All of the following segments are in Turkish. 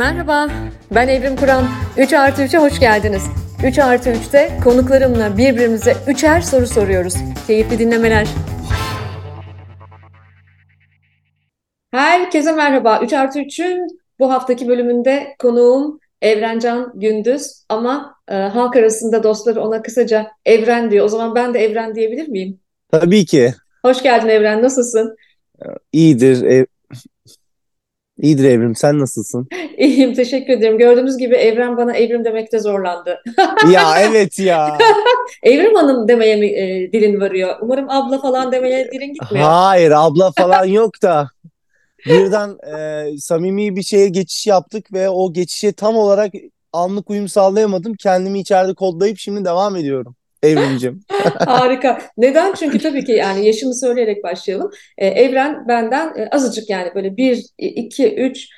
Merhaba, ben Evrim Kur'an. 3 artı 3'e hoş geldiniz. 3 artı 3'te konuklarımla birbirimize üçer soru soruyoruz. Keyifli dinlemeler. Herkese merhaba. 3 artı 3'ün bu haftaki bölümünde konuğum Evrencan Gündüz ama e, halk arasında dostları ona kısaca Evren diyor. O zaman ben de Evren diyebilir miyim? Tabii ki. Hoş geldin Evren, nasılsın? İyidir. Ev... İyidir Evrim. Sen nasılsın? İyiyim, teşekkür ederim. Gördüğünüz gibi Evren bana Evrim demekte zorlandı. Ya evet ya. Evrim Hanım demeye mi e, dilin varıyor? Umarım abla falan demeye dilin gitmiyor. Hayır abla falan yok da. Birden e, samimi bir şeye geçiş yaptık ve o geçişe tam olarak anlık uyum sağlayamadım. Kendimi içeride kodlayıp şimdi devam ediyorum. Evrimcim. Harika. Neden? Çünkü tabii ki yani yaşımı söyleyerek başlayalım. Ee, Evren benden e, azıcık yani böyle 1, 2, 3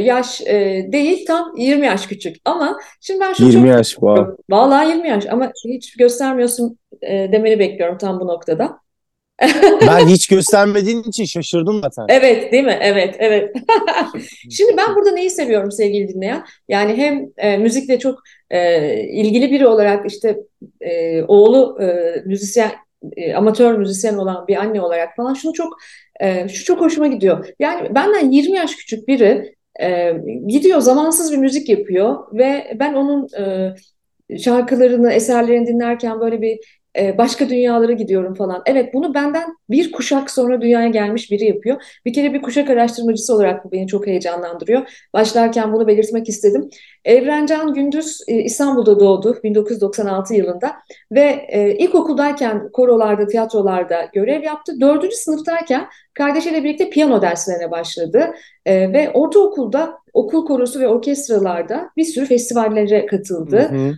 yaş e, değil tam 20 yaş küçük. Ama şimdi ben şunu 20 çok yaş wow. Vallahi 20 yaş ama hiç göstermiyorsun e, demeni bekliyorum tam bu noktada. Ben hiç göstermediğin için şaşırdım zaten. Evet, değil mi? Evet, evet. Şimdi ben burada neyi seviyorum sevgili dinleyen? Yani hem e, müzikle çok e, ilgili biri olarak işte e, oğlu e, müzisyen, e, amatör müzisyen olan bir anne olarak falan şunu çok e, şu çok hoşuma gidiyor. Yani benden 20 yaş küçük biri e, gidiyor zamansız bir müzik yapıyor ve ben onun e, şarkılarını, eserlerini dinlerken böyle bir e, başka dünyalara gidiyorum falan. Evet bunu benden bir kuşak sonra dünyaya gelmiş biri yapıyor. Bir kere bir kuşak araştırmacısı olarak bu beni çok heyecanlandırıyor. Başlarken bunu belirtmek istedim. Evrencan Gündüz e, İstanbul'da doğdu 1996 yılında ve e, ilkokuldayken korolarda, tiyatrolarda görev yaptı. Dördüncü sınıftayken kardeşiyle birlikte piyano derslerine başladı ve ortaokulda okul korosu ve orkestralarda bir sürü festivallere katıldı. Hı hı.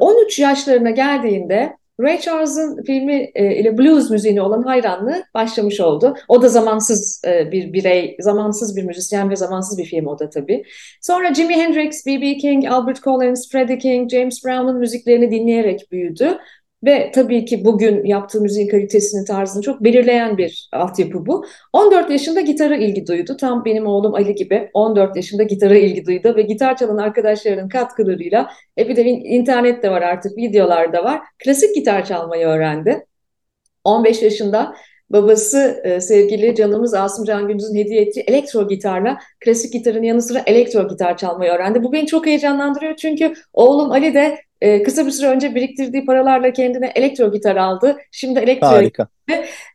13 yaşlarına geldiğinde Ray Charles'ın filmi e, ile blues müziğine olan hayranlığı başlamış oldu. O da zamansız e, bir birey, zamansız bir müzisyen ve zamansız bir film o da tabii. Sonra Jimi Hendrix, B.B. King, Albert Collins, Freddie King, James Brown'un müziklerini dinleyerek büyüdü. Ve tabii ki bugün yaptığı müziğin kalitesini, tarzını çok belirleyen bir altyapı bu. 14 yaşında gitara ilgi duydu. Tam benim oğlum Ali gibi 14 yaşında gitara ilgi duydu ve gitar çalan arkadaşlarının katkılarıyla e bir de internet de var artık, videolar da var. Klasik gitar çalmayı öğrendi. 15 yaşında babası e, sevgili canımız Asım Can Gündüz'ün hediye ettiği elektro gitarla klasik gitarın yanı sıra elektro gitar çalmayı öğrendi. Bu beni çok heyecanlandırıyor çünkü oğlum Ali de e, kısa bir süre önce biriktirdiği paralarla kendine elektro gitar aldı. Şimdi elektro Harika.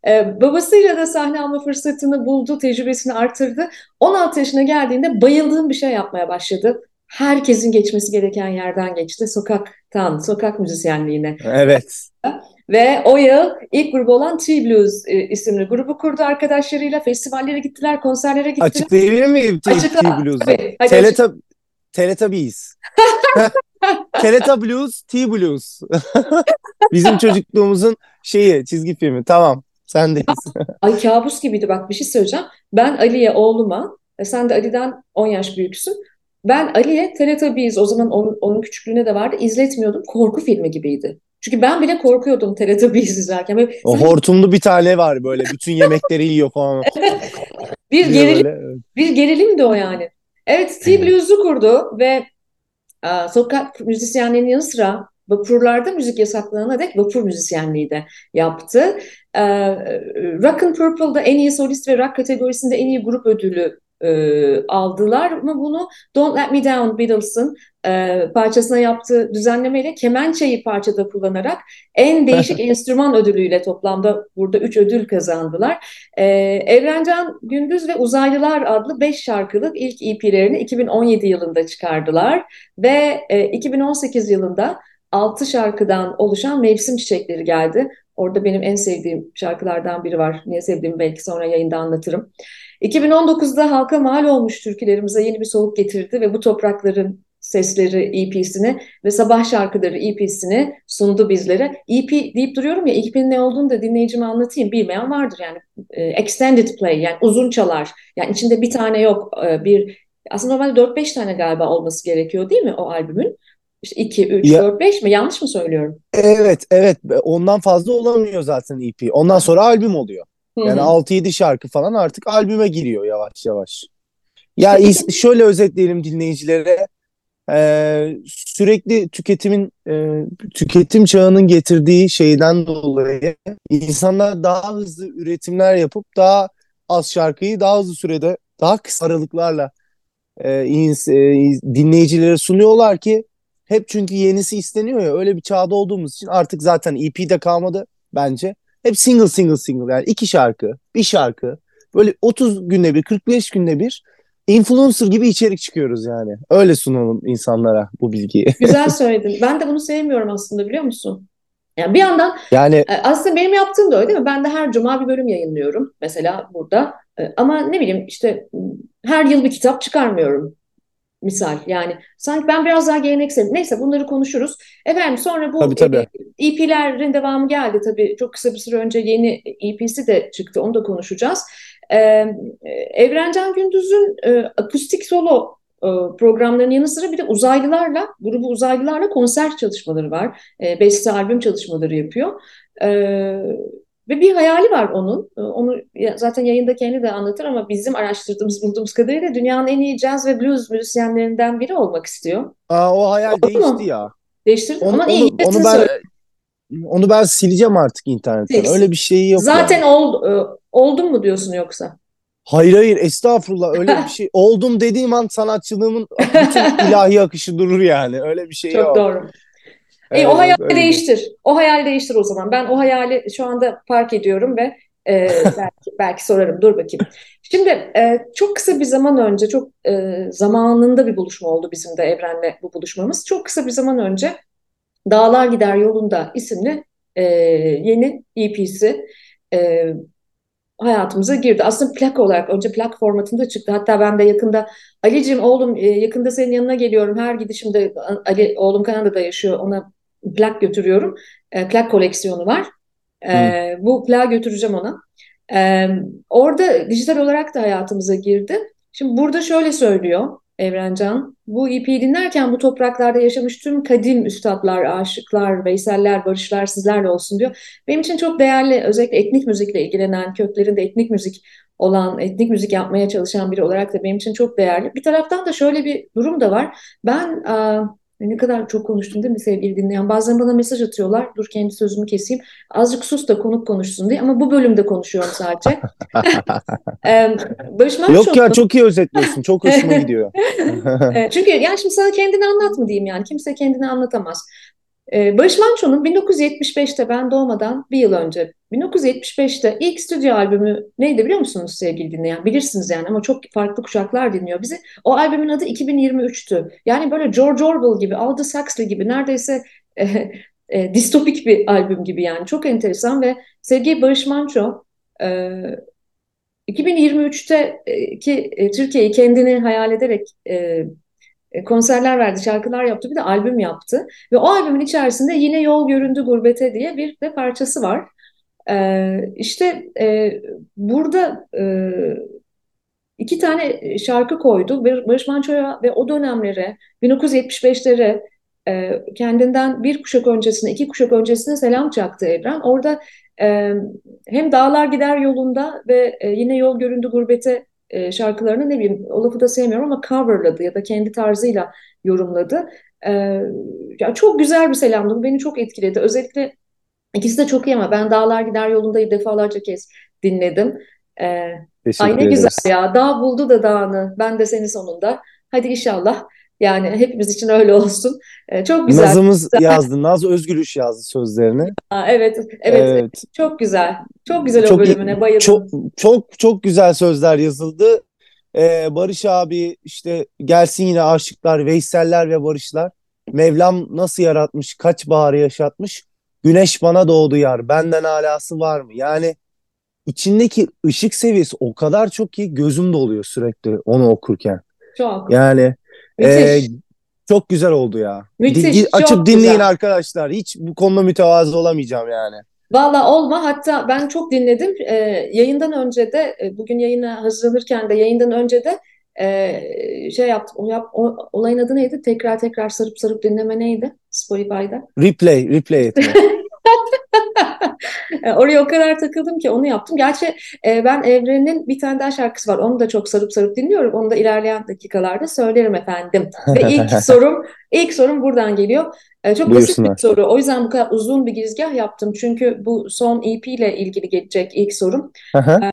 E, babasıyla da sahne alma fırsatını buldu, tecrübesini artırdı. 16 yaşına geldiğinde bayıldığım bir şey yapmaya başladı. Herkesin geçmesi gereken yerden geçti. Sokaktan, sokak müzisyenliğine. Evet. Ve o yıl ilk grubu olan T-Blues e, isimli grubu kurdu arkadaşlarıyla. Festivallere gittiler, konserlere gittiler. Açıklayabilir miyim T-Blues'u? Teleta Teletubbies. Teleta Blues, T-Blues. Bizim çocukluğumuzun şeyi, çizgi filmi. Tamam, sendeyiz. Ay kabus gibiydi bak bir şey söyleyeceğim. Ben Ali'ye, oğluma, e, sen de Ali'den 10 yaş büyüksün. Ben Ali'ye Teletubbies, o zaman onun, onun küçüklüğüne de vardı, izletmiyordum. Korku filmi gibiydi. Çünkü ben bile korkuyordum Teletubbies izlerken. Böyle, o hortumlu bir tane var böyle. Bütün yemekleri yiyor falan. bir gerilim, böyle. bir gerilim de o yani. Evet, T-Blues'u kurdu ve a, sokak müzisyenliğinin yanı sıra vapurlarda müzik yasaklanana dek vapur müzisyenliği de yaptı. E, Rock and Purple'da en iyi solist ve rock kategorisinde en iyi grup ödülü e, aldılar ama bunu Don't Let Me Down Beatles'ın e, parçasına yaptığı düzenlemeyle kemençeyi parçada kullanarak en değişik enstrüman ödülüyle toplamda burada 3 ödül kazandılar. E, Evrencan Gündüz ve Uzaylılar adlı 5 şarkılık ilk EP'lerini 2017 yılında çıkardılar ve e, 2018 yılında 6 şarkıdan oluşan Mevsim Çiçekleri geldi. Orada benim en sevdiğim şarkılardan biri var. Niye sevdiğimi belki sonra yayında anlatırım. 2019'da halka mal olmuş türkülerimize yeni bir soluk getirdi ve bu toprakların sesleri EP'sini ve sabah şarkıları EP'sini sundu bizlere. EP deyip duruyorum ya EP'nin ne olduğunu da dinleyicime anlatayım. Bilmeyen vardır yani. E, extended play yani uzun çalar. Yani içinde bir tane yok. E, bir aslında normalde 4-5 tane galiba olması gerekiyor değil mi o albümün? İşte 2, 3, ya, 4, 5 mi? Yanlış mı söylüyorum? Evet, evet. Ondan fazla olamıyor zaten EP. Ondan sonra albüm oluyor. Yani 6-7 şarkı falan artık albüme giriyor yavaş yavaş. Ya şöyle özetleyelim dinleyicilere. Ee, sürekli tüketimin e, tüketim çağının getirdiği şeyden dolayı insanlar daha hızlı üretimler yapıp daha az şarkıyı daha hızlı sürede daha kısa aralıklarla e, e, dinleyicilere sunuyorlar ki hep çünkü yenisi isteniyor ya öyle bir çağda olduğumuz için artık zaten EP de kalmadı bence. Hep single single single yani iki şarkı, bir şarkı. Böyle 30 günde bir, 45 günde bir influencer gibi içerik çıkıyoruz yani. Öyle sunalım insanlara bu bilgiyi. Güzel söyledin. Ben de bunu sevmiyorum aslında biliyor musun? Yani bir yandan yani e, aslında benim yaptığım da öyle değil mi? Ben de her cuma bir bölüm yayınlıyorum mesela burada. E, ama ne bileyim işte her yıl bir kitap çıkarmıyorum misal. Yani sanki ben biraz daha geleneksel. Neyse bunları konuşuruz. Efendim sonra bu tabii, tabii. EP'lerin devamı geldi tabii. Çok kısa bir süre önce yeni EP'si de çıktı. Onu da konuşacağız. Ee, Evrencan Gündüz'ün e, akustik solo e, programlarının yanı sıra bir de uzaylılarla, grubu uzaylılarla konser çalışmaları var. E, beste albüm çalışmaları yapıyor. E, ve bir hayali var onun. E, onu zaten yayında kendi de anlatır ama bizim araştırdığımız, bulduğumuz kadarıyla dünyanın en iyi caz ve blues müzisyenlerinden biri olmak istiyor. Aa, o hayal Oldu değişti mu? ya. Değiştirdi onu, ama onu, iyi. Onu ben, onu ben sileceğim artık internetten. Öyle bir şey yok. Zaten yani. oldu, oldun mu diyorsun yoksa? Hayır hayır estağfurullah öyle bir şey. Oldum dediğim an sanatçılığımın bütün ilahi akışı durur yani. Öyle bir şey Çok yok. doğru. E, o hayali öyle. değiştir. O hayali değiştir o zaman. Ben o hayali şu anda park ediyorum ve e, belki belki sorarım. Dur bakayım. Şimdi e, çok kısa bir zaman önce, çok e, zamanında bir buluşma oldu bizim de Evren'le bu buluşmamız. Çok kısa bir zaman önce Dağlar Gider Yolunda isimli e, yeni EP'si e, hayatımıza girdi. Aslında plak olarak önce plak formatında çıktı. Hatta ben de yakında Ali'cim oğlum e, yakında senin yanına geliyorum. Her gidişimde Ali oğlum Kanada'da yaşıyor. Ona plak götürüyorum. E, plak koleksiyonu var. E, bu plak götüreceğim ona. E, orada dijital olarak da hayatımıza girdi. Şimdi burada şöyle söylüyor. Evrencan. Bu EP'yi dinlerken bu topraklarda yaşamış tüm kadim üstadlar, aşıklar, veyseller, barışlar sizlerle olsun diyor. Benim için çok değerli, özellikle etnik müzikle ilgilenen, köklerinde etnik müzik olan, etnik müzik yapmaya çalışan biri olarak da benim için çok değerli. Bir taraftan da şöyle bir durum da var. Ben ne kadar çok konuştum değil mi sevgili dinleyen? Bazen bana mesaj atıyorlar. Dur kendi sözümü keseyim. Azıcık sus da konuk konuşsun diye. Ama bu bölümde konuşuyorum sadece. Barış Manço... Yok ya çok iyi özetliyorsun. Çok hoşuma gidiyor. Çünkü yani şimdi sana kendini anlat mı diyeyim yani. Kimse kendini anlatamaz. Barış Manço'nun 1975'te ben doğmadan bir yıl önce 1975'te ilk stüdyo albümü neydi biliyor musunuz sevgili dinleyen? Bilirsiniz yani ama çok farklı kuşaklar dinliyor bizi. O albümün adı 2023'tü. Yani böyle George Orwell gibi, Aldous Huxley gibi neredeyse e, e, distopik bir albüm gibi yani. Çok enteresan ve sevgili Barış Manço e, 2023'te e, e, Türkiye'yi kendini hayal ederek e, e, konserler verdi, şarkılar yaptı, bir de albüm yaptı. Ve o albümün içerisinde yine Yol Göründü Gurbete diye bir de parçası var. Ee, işte e, burada e, iki tane şarkı koydu. Barış Manço'ya ve o dönemlere, 1975'lere e, kendinden bir kuşak öncesine, iki kuşak öncesine selam çaktı Evren. Orada e, hem Dağlar Gider yolunda ve e, yine Yol Göründü Gurbete e, şarkılarını ne bileyim o lafı da sevmiyorum ama coverladı ya da kendi tarzıyla yorumladı. E, ya çok güzel bir selamdı. Beni çok etkiledi. Özellikle ikisi de çok iyi ama ben Dağlar Gider Yolunda'yı defalarca kez dinledim. E, ay ne ederiz. güzel ya. Dağ buldu da dağını. Ben de seni sonunda. Hadi inşallah. Yani hepimiz için öyle olsun. Ee, çok güzel. Nazımız güzel. yazdı. Naz Özgülüş yazdı sözlerini. Aa, evet, evet, evet. Çok güzel. Çok güzel çok, o bölümüne bayıldım. Çok çok çok güzel sözler yazıldı. Ee, Barış abi işte gelsin yine aşıklar, Veyseller ve Barışlar. Mevlam nasıl yaratmış, kaç baharı yaşatmış. Güneş bana doğdu yar, benden alası var mı? Yani içindeki ışık seviyesi o kadar çok ki gözüm doluyor sürekli onu okurken. Çok. Yani ee, çok güzel oldu ya. Müthiş. Di- açıp dinleyin güzel. arkadaşlar. Hiç bu konuda mütevazı olamayacağım yani. Valla olma. Hatta ben çok dinledim. Ee, yayından önce de e, bugün yayına hazırlanırken de yayından önce de e, şey yaptım. O, yap, o, olayın adı neydi? Tekrar tekrar sarıp sarıp dinleme neydi? Spotify'da. Replay. Replay etme. Oraya o kadar takıldım ki onu yaptım. Gerçi e, ben Evren'in bir tane daha şarkısı var. Onu da çok sarıp sarıp dinliyorum. Onu da ilerleyen dakikalarda söylerim efendim. Ve ilk sorum, ilk sorum buradan geliyor. E, çok basit bir soru. O yüzden bu kadar uzun bir girizgah yaptım. Çünkü bu son EP ile ilgili gelecek ilk sorum. E,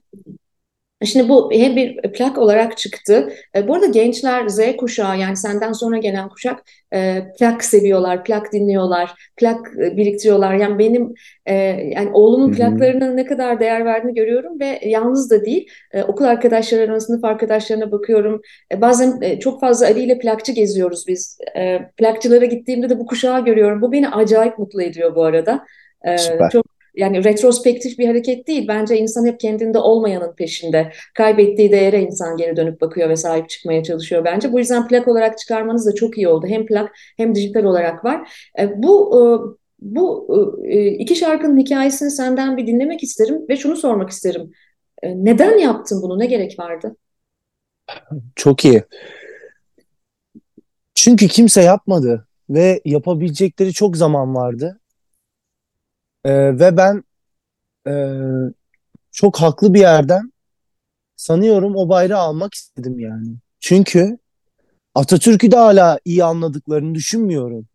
Şimdi bu hem bir plak olarak çıktı. E, bu arada gençler Z kuşağı yani senden sonra gelen kuşak e, plak seviyorlar, plak dinliyorlar, plak e, biriktiriyorlar. Yani benim e, yani oğlumun plaklarına ne kadar değer verdiğini görüyorum ve yalnız da değil. E, okul arkadaşlarına, sınıf arkadaşlarına bakıyorum. E, bazen e, çok fazla Ali ile plakçı geziyoruz biz. E, plakçılara gittiğimde de bu kuşağı görüyorum. Bu beni acayip mutlu ediyor bu arada. E, çok yani retrospektif bir hareket değil. Bence insan hep kendinde olmayanın peşinde. Kaybettiği değere insan geri dönüp bakıyor ve sahip çıkmaya çalışıyor bence. Bu yüzden plak olarak çıkarmanız da çok iyi oldu. Hem plak hem dijital olarak var. E, bu e, bu e, iki şarkının hikayesini senden bir dinlemek isterim ve şunu sormak isterim. Neden yaptın bunu? Ne gerek vardı? Çok iyi. Çünkü kimse yapmadı ve yapabilecekleri çok zaman vardı. Ee, ve ben e, çok haklı bir yerden sanıyorum o bayrağı almak istedim yani. Çünkü Atatürk'ü de hala iyi anladıklarını düşünmüyorum.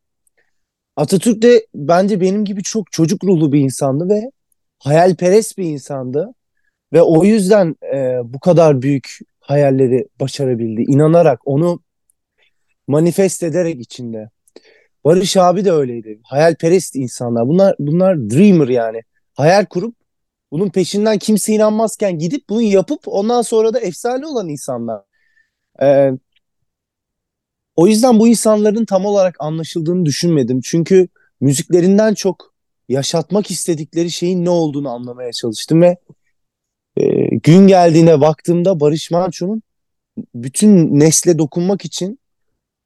Atatürk de bence benim gibi çok çocuk ruhlu bir insandı ve hayalperest bir insandı. Ve o yüzden e, bu kadar büyük hayalleri başarabildi. İnanarak, onu manifest ederek içinde. Barış abi de öyleydi. Hayalperest insanlar. Bunlar bunlar dreamer yani. Hayal kurup bunun peşinden kimse inanmazken gidip bunu yapıp ondan sonra da efsane olan insanlar. Ee, o yüzden bu insanların tam olarak anlaşıldığını düşünmedim. Çünkü müziklerinden çok yaşatmak istedikleri şeyin ne olduğunu anlamaya çalıştım ve e, gün geldiğine baktığımda Barış Manço'nun bütün nesle dokunmak için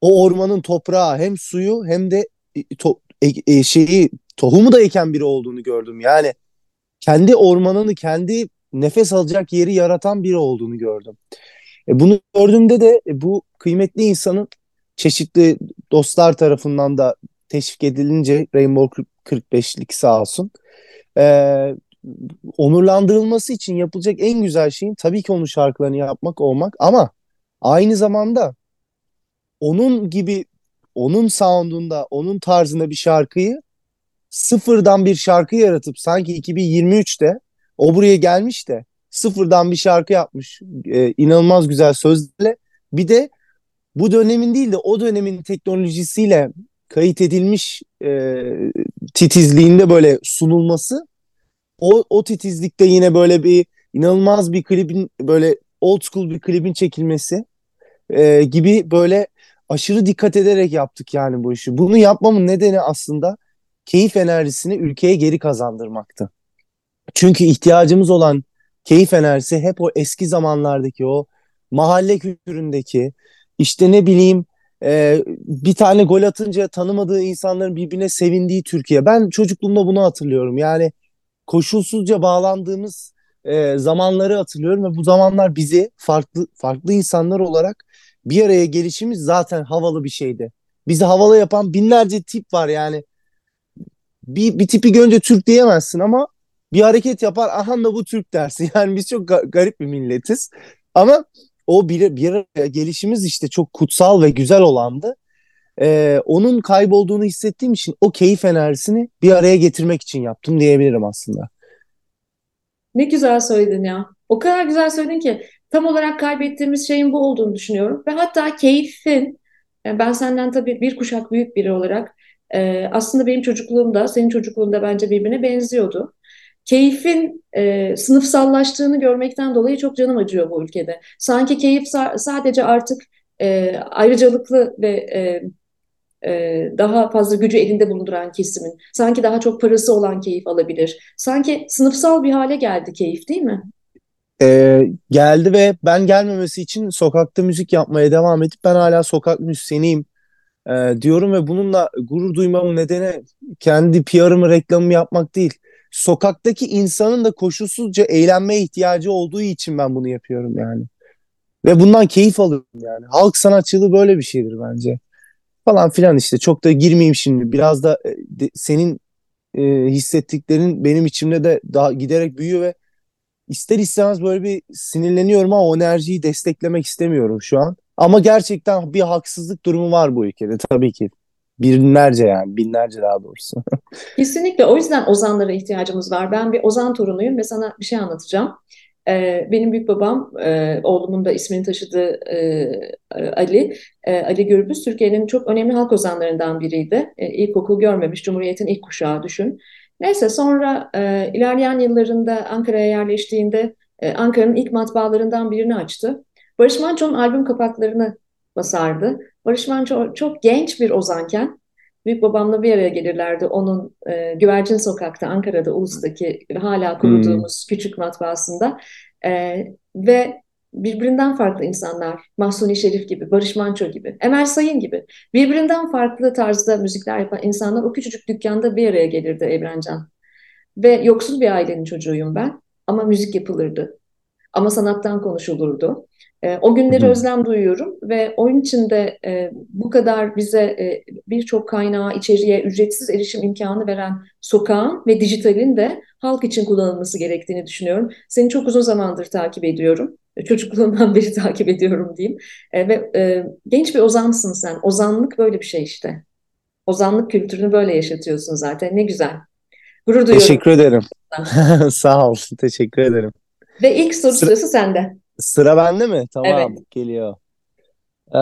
o ormanın toprağı hem suyu hem de e, to, e, e, şeyi tohumu da eken biri olduğunu gördüm. Yani kendi ormanını, kendi nefes alacak yeri yaratan biri olduğunu gördüm. E, bunu gördüğümde de e, bu kıymetli insanın çeşitli dostlar tarafından da teşvik edilince Rainbow 45'lik sağ olsun. E, onurlandırılması için yapılacak en güzel şeyin tabii ki onun şarkılarını yapmak olmak ama aynı zamanda onun gibi onun sound'unda, onun tarzında bir şarkıyı sıfırdan bir şarkı yaratıp sanki 2023'te o buraya gelmiş de sıfırdan bir şarkı yapmış. E, inanılmaz güzel sözlerle. Bir de bu dönemin değil de o dönemin teknolojisiyle kayıt edilmiş e, titizliğinde böyle sunulması o, o titizlikte yine böyle bir inanılmaz bir klibin böyle old school bir klibin çekilmesi e, gibi böyle aşırı dikkat ederek yaptık yani bu işi. Bunu yapmamın nedeni aslında keyif enerjisini ülkeye geri kazandırmaktı. Çünkü ihtiyacımız olan keyif enerjisi hep o eski zamanlardaki o mahalle kültüründeki işte ne bileyim e, bir tane gol atınca tanımadığı insanların birbirine sevindiği Türkiye. Ben çocukluğumda bunu hatırlıyorum. Yani koşulsuzca bağlandığımız e, zamanları hatırlıyorum ve bu zamanlar bizi farklı farklı insanlar olarak bir araya gelişimiz zaten havalı bir şeydi. Bizi havalı yapan binlerce tip var yani. Bir, bir tipi görünce Türk diyemezsin ama bir hareket yapar aha da bu Türk dersin. Yani biz çok ga- garip bir milletiz. Ama o bir, bir araya gelişimiz işte çok kutsal ve güzel olandı. Ee, onun kaybolduğunu hissettiğim için o keyif enerjisini bir araya getirmek için yaptım diyebilirim aslında. Ne güzel söyledin ya. O kadar güzel söyledin ki tam olarak kaybettiğimiz şeyin bu olduğunu düşünüyorum. Ve hatta keyfin, yani ben senden tabii bir kuşak büyük biri olarak e, aslında benim çocukluğumda, senin çocukluğunda bence birbirine benziyordu. Keyfin e, sınıfsallaştığını görmekten dolayı çok canım acıyor bu ülkede. Sanki keyif sa- sadece artık e, ayrıcalıklı ve e, e, daha fazla gücü elinde bulunduran kesimin, sanki daha çok parası olan keyif alabilir. Sanki sınıfsal bir hale geldi keyif değil mi? E, geldi ve ben gelmemesi için sokakta müzik yapmaya devam edip ben hala sokak müzisyeniyim e, diyorum ve bununla gurur duymamın nedeni kendi PR'ımı reklamımı yapmak değil. Sokaktaki insanın da koşulsuzca eğlenmeye ihtiyacı olduğu için ben bunu yapıyorum yani. Ve bundan keyif alıyorum yani. Halk sanatçılığı böyle bir şeydir bence. Falan filan işte. Çok da girmeyeyim şimdi. Biraz da e, senin e, hissettiklerin benim içimde de daha giderek büyüyor ve ister istemez böyle bir sinirleniyorum ama o enerjiyi desteklemek istemiyorum şu an. Ama gerçekten bir haksızlık durumu var bu ülkede tabii ki. Binlerce yani binlerce daha doğrusu. Kesinlikle o yüzden ozanlara ihtiyacımız var. Ben bir ozan torunuyum ve sana bir şey anlatacağım. Ee, benim büyük babam, e, oğlumun da ismini taşıdığı e, Ali, e, Ali Gürbüz, Türkiye'nin çok önemli halk ozanlarından biriydi. E, ilkokul görmemiş, Cumhuriyet'in ilk kuşağı düşün. Neyse sonra e, ilerleyen yıllarında Ankara'ya yerleştiğinde e, Ankara'nın ilk matbaalarından birini açtı. Barış Manço'nun albüm kapaklarını basardı. Barış Manço çok genç bir ozanken büyük babamla bir araya gelirlerdi. Onun e, Güvercin Sokak'ta Ankara'da Ulus'taki hala kurduğumuz hmm. küçük matbaasında e, ve birbirinden farklı insanlar, Mahsuni Şerif gibi, Barış Manço gibi, Emel Sayın gibi birbirinden farklı tarzda müzikler yapan insanlar o küçücük dükkanda bir araya gelirdi Evrencan. Ve yoksul bir ailenin çocuğuyum ben ama müzik yapılırdı. Ama sanattan konuşulurdu. E, o günleri özlem duyuyorum ve onun için de e, bu kadar bize e, birçok kaynağa, içeriye ücretsiz erişim imkanı veren sokağın ve dijitalin de halk için kullanılması gerektiğini düşünüyorum. Seni çok uzun zamandır takip ediyorum. Çocukluğumdan beri takip ediyorum diyeyim. E, ve e, genç bir ozansın sen. Ozanlık böyle bir şey işte. Ozanlık kültürünü böyle yaşatıyorsun zaten. Ne güzel. Gurur duyuyorum. Teşekkür ederim. Sağ ol. Teşekkür ederim. Ve ilk soru Sıra... sırası sende. Sıra bende mi? Tamam Evet. geliyor. Ee,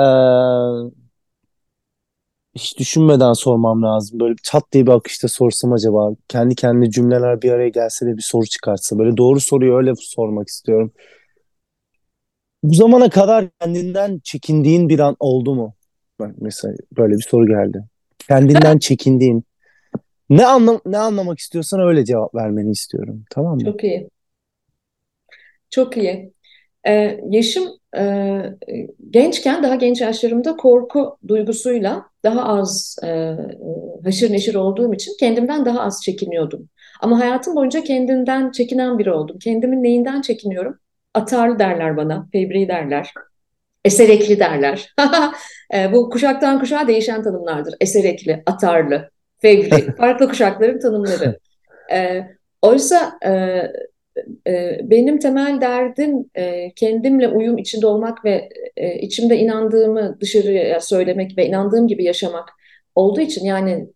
hiç düşünmeden sormam lazım. Böyle çat diye bir akışta sorsam acaba. Kendi kendine cümleler bir araya gelse de bir soru çıkartsa. Böyle doğru soruyu öyle sormak istiyorum. Bu zamana kadar kendinden çekindiğin bir an oldu mu? Bak mesela böyle bir soru geldi. Kendinden çekindiğin. Ne anlam ne anlamak istiyorsan öyle cevap vermeni istiyorum. Tamam mı? Çok iyi. Çok iyi. Ee, yaşım e, gençken, daha genç yaşlarımda korku duygusuyla daha az e, e, haşır neşir olduğum için kendimden daha az çekiniyordum. Ama hayatım boyunca kendimden çekinen biri oldum. Kendimin neyinden çekiniyorum? Atarlı derler bana, fevri derler. Eserekli derler. e, bu kuşaktan kuşağa değişen tanımlardır. Eserekli, atarlı, fevri. Farklı kuşakların tanımları. E, oysa e, e, benim temel derdim e, kendimle uyum içinde olmak ve e, içimde inandığımı dışarıya söylemek ve inandığım gibi yaşamak olduğu için yani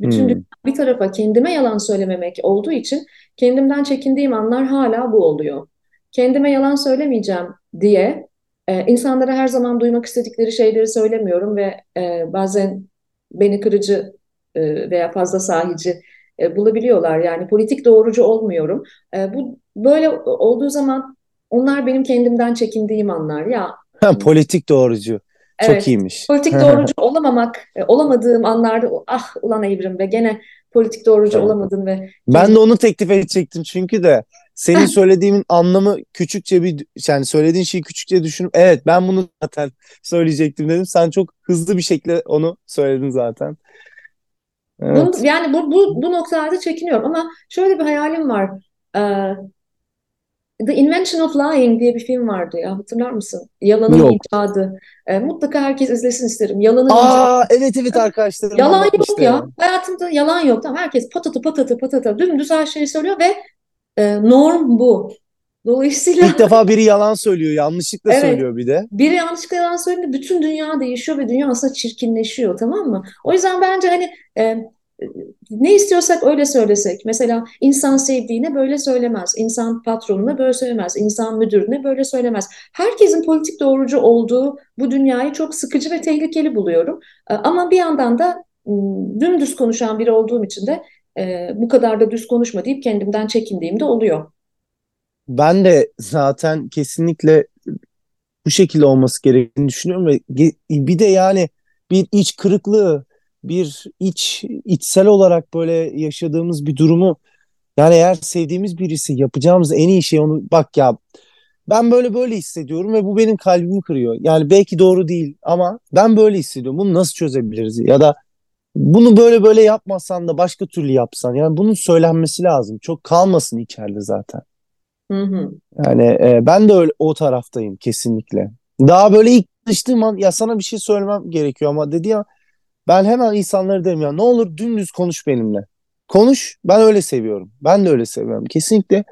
bütün hmm. bir tarafa kendime yalan söylememek olduğu için kendimden çekindiğim anlar hala bu oluyor. Kendime yalan söylemeyeceğim diye e, insanlara her zaman duymak istedikleri şeyleri söylemiyorum ve e, bazen beni kırıcı e, veya fazla sahici e, bulabiliyorlar. Yani politik doğrucu olmuyorum. E, bu böyle olduğu zaman onlar benim kendimden çekindiğim anlar. Ya ha, politik doğrucu. Çok evet, iyiymiş. Politik doğrucu olamamak, e, olamadığım anlarda ah ulan Evrim ve gene politik doğrucu evet. olamadın ve ben de onu teklif edecektim çünkü de senin söylediğimin anlamı küçükçe bir yani söylediğin şeyi küçükçe düşünüp evet ben bunu zaten söyleyecektim dedim. Sen çok hızlı bir şekilde onu söyledin zaten. Evet. Bunu, yani bu, bu, bu noktalarda çekiniyorum ama şöyle bir hayalim var. Ee, The Invention of Lying diye bir film vardı ya hatırlar mısın? Yalanın yok. icadı. Ee, mutlaka herkes izlesin isterim. Yalanın Aa, icadı. Evet evet arkadaşlarım. Yalan yok ya. Hayatımda yalan yok. Tamam, herkes patata patata patata dümdüz her şeyi söylüyor ve e, norm bu. Dolayısıyla ilk defa biri yalan söylüyor, yanlışlıkla evet, söylüyor bir de. Biri yanlışlıkla yalan söylediğinde bütün dünya değişiyor ve dünya aslında çirkinleşiyor tamam mı? O yüzden bence hani e, ne istiyorsak öyle söylesek. Mesela insan sevdiğine böyle söylemez, insan patronuna böyle söylemez, insan müdürüne böyle söylemez. Herkesin politik doğrucu olduğu bu dünyayı çok sıkıcı ve tehlikeli buluyorum. E, ama bir yandan da dümdüz konuşan biri olduğum için de e, bu kadar da düz konuşma deyip kendimden çekindiğim de oluyor. Ben de zaten kesinlikle bu şekilde olması gerektiğini düşünüyorum ve bir de yani bir iç kırıklığı, bir iç içsel olarak böyle yaşadığımız bir durumu yani eğer sevdiğimiz birisi yapacağımız en iyi şey onu bak ya ben böyle böyle hissediyorum ve bu benim kalbimi kırıyor. Yani belki doğru değil ama ben böyle hissediyorum. Bunu nasıl çözebiliriz? Ya da bunu böyle böyle yapmasan da başka türlü yapsan. Yani bunun söylenmesi lazım. Çok kalmasın içeride zaten. Hı hı. Yani e, ben de öyle o taraftayım kesinlikle. Daha böyle ilk tanıştığım an ya sana bir şey söylemem gerekiyor ama dedi ya ben hemen insanları derim ya ne olur dümdüz konuş benimle. Konuş. Ben öyle seviyorum. Ben de öyle seviyorum. Kesinlikle